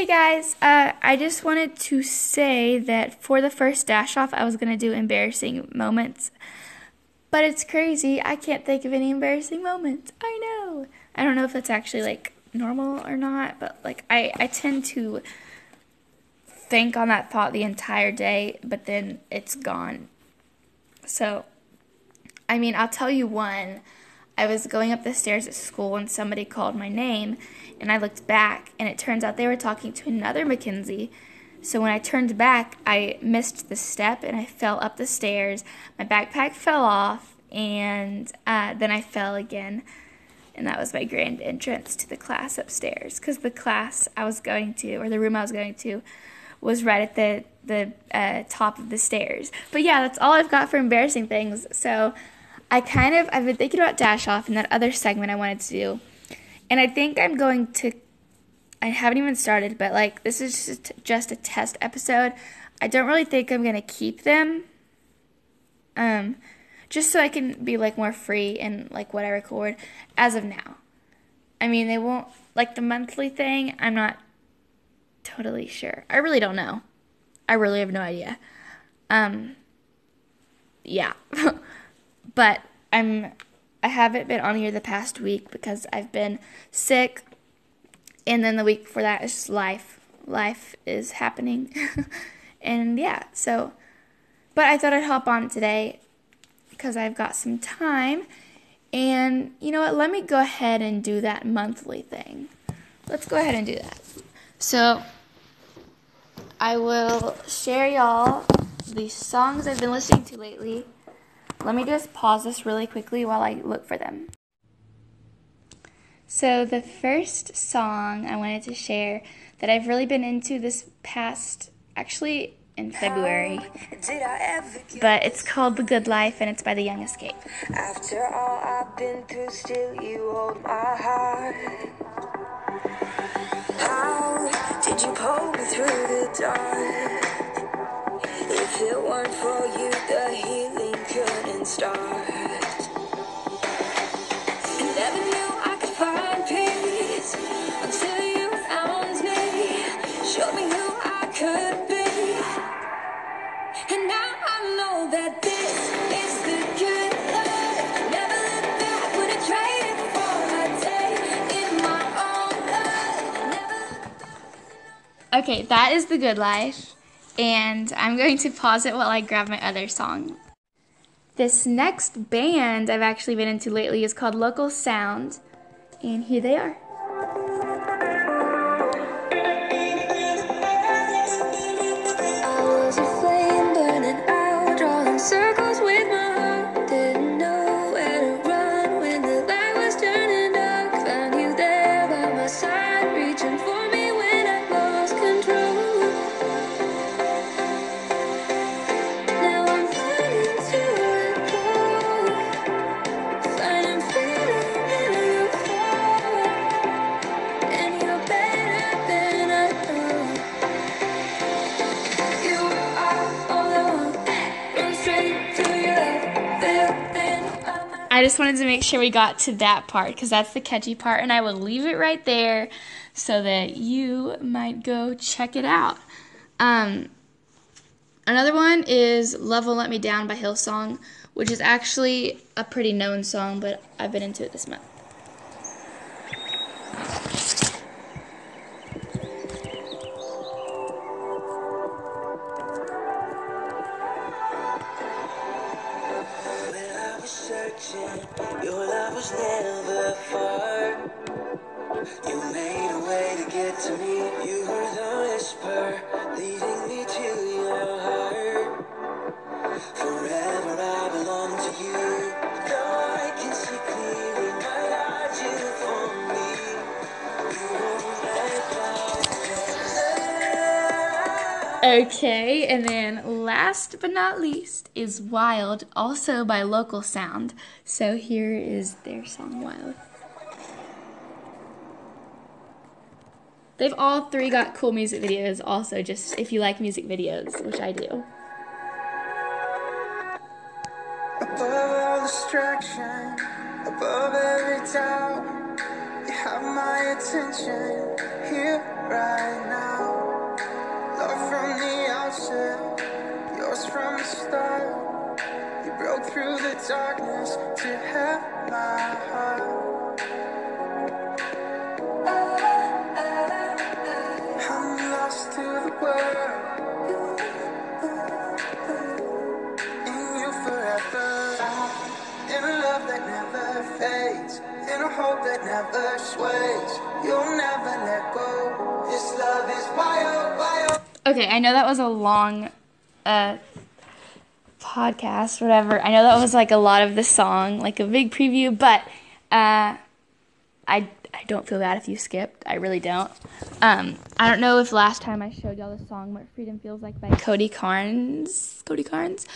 Hey guys, uh, I just wanted to say that for the first dash off, I was going to do embarrassing moments. But it's crazy. I can't think of any embarrassing moments. I know. I don't know if that's actually like normal or not, but like I, I tend to think on that thought the entire day, but then it's gone. So, I mean, I'll tell you one. I was going up the stairs at school and somebody called my name, and I looked back, and it turns out they were talking to another Mackenzie. So when I turned back, I missed the step and I fell up the stairs. My backpack fell off, and uh, then I fell again. And that was my grand entrance to the class upstairs because the class I was going to, or the room I was going to, was right at the the uh, top of the stairs. But yeah, that's all I've got for embarrassing things. So I kind of I've been thinking about dash off and that other segment I wanted to do, and I think I'm going to. I haven't even started, but like this is just just a test episode. I don't really think I'm gonna keep them. Um, just so I can be like more free in like what I record as of now. I mean, they won't like the monthly thing. I'm not totally sure. I really don't know. I really have no idea. Um, yeah. but I'm I haven't been on here the past week because I've been sick and then the week before that is just life. Life is happening. and yeah, so but I thought I'd hop on today because I've got some time. And you know what? Let me go ahead and do that monthly thing. Let's go ahead and do that. So I will share y'all the songs I've been listening to lately. Let me just pause this really quickly while I look for them. So, the first song I wanted to share that I've really been into this past, actually in February, but it's called The Good Life and it's by The Young Escape. After all I've been through, still you hold my heart. How did you pull me through the dark? If it weren't for Okay, that is the good life and I'm going to pause it while I grab my other song. This next band I've actually been into lately is called Local Sound, and here they are. I just wanted to make sure we got to that part because that's the catchy part, and I will leave it right there so that you might go check it out. Um, another one is Love Will Let Me Down by Hillsong, which is actually a pretty known song, but I've been into it this month. Your love was never far. You made a way to get to me. You were the Okay, and then last but not least is Wild, also by Local Sound. So here is their song Wild. They've all three got cool music videos also, just if you like music videos, which I do. Above all distraction, above every doubt, you have my attention here right now passion, yours from the start. You broke through the darkness to have my heart. Okay, I know that was a long uh, podcast, whatever. I know that was like a lot of the song, like a big preview, but uh, I I don't feel bad if you skipped. I really don't. Um, I don't know if last time I showed y'all the song "What Freedom Feels Like" by Cody Carnes. Cody Carnes,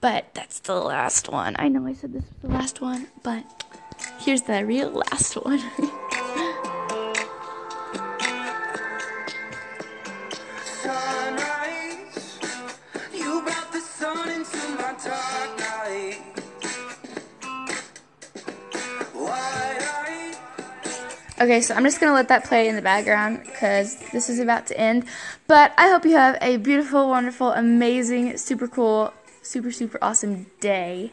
but that's the last one. I know I said this was the last one, but here's the real last one. Okay, so I'm just gonna let that play in the background because this is about to end. But I hope you have a beautiful, wonderful, amazing, super cool, super, super awesome day.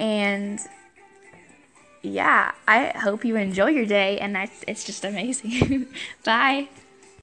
And yeah, I hope you enjoy your day and that's, it's just amazing. Bye.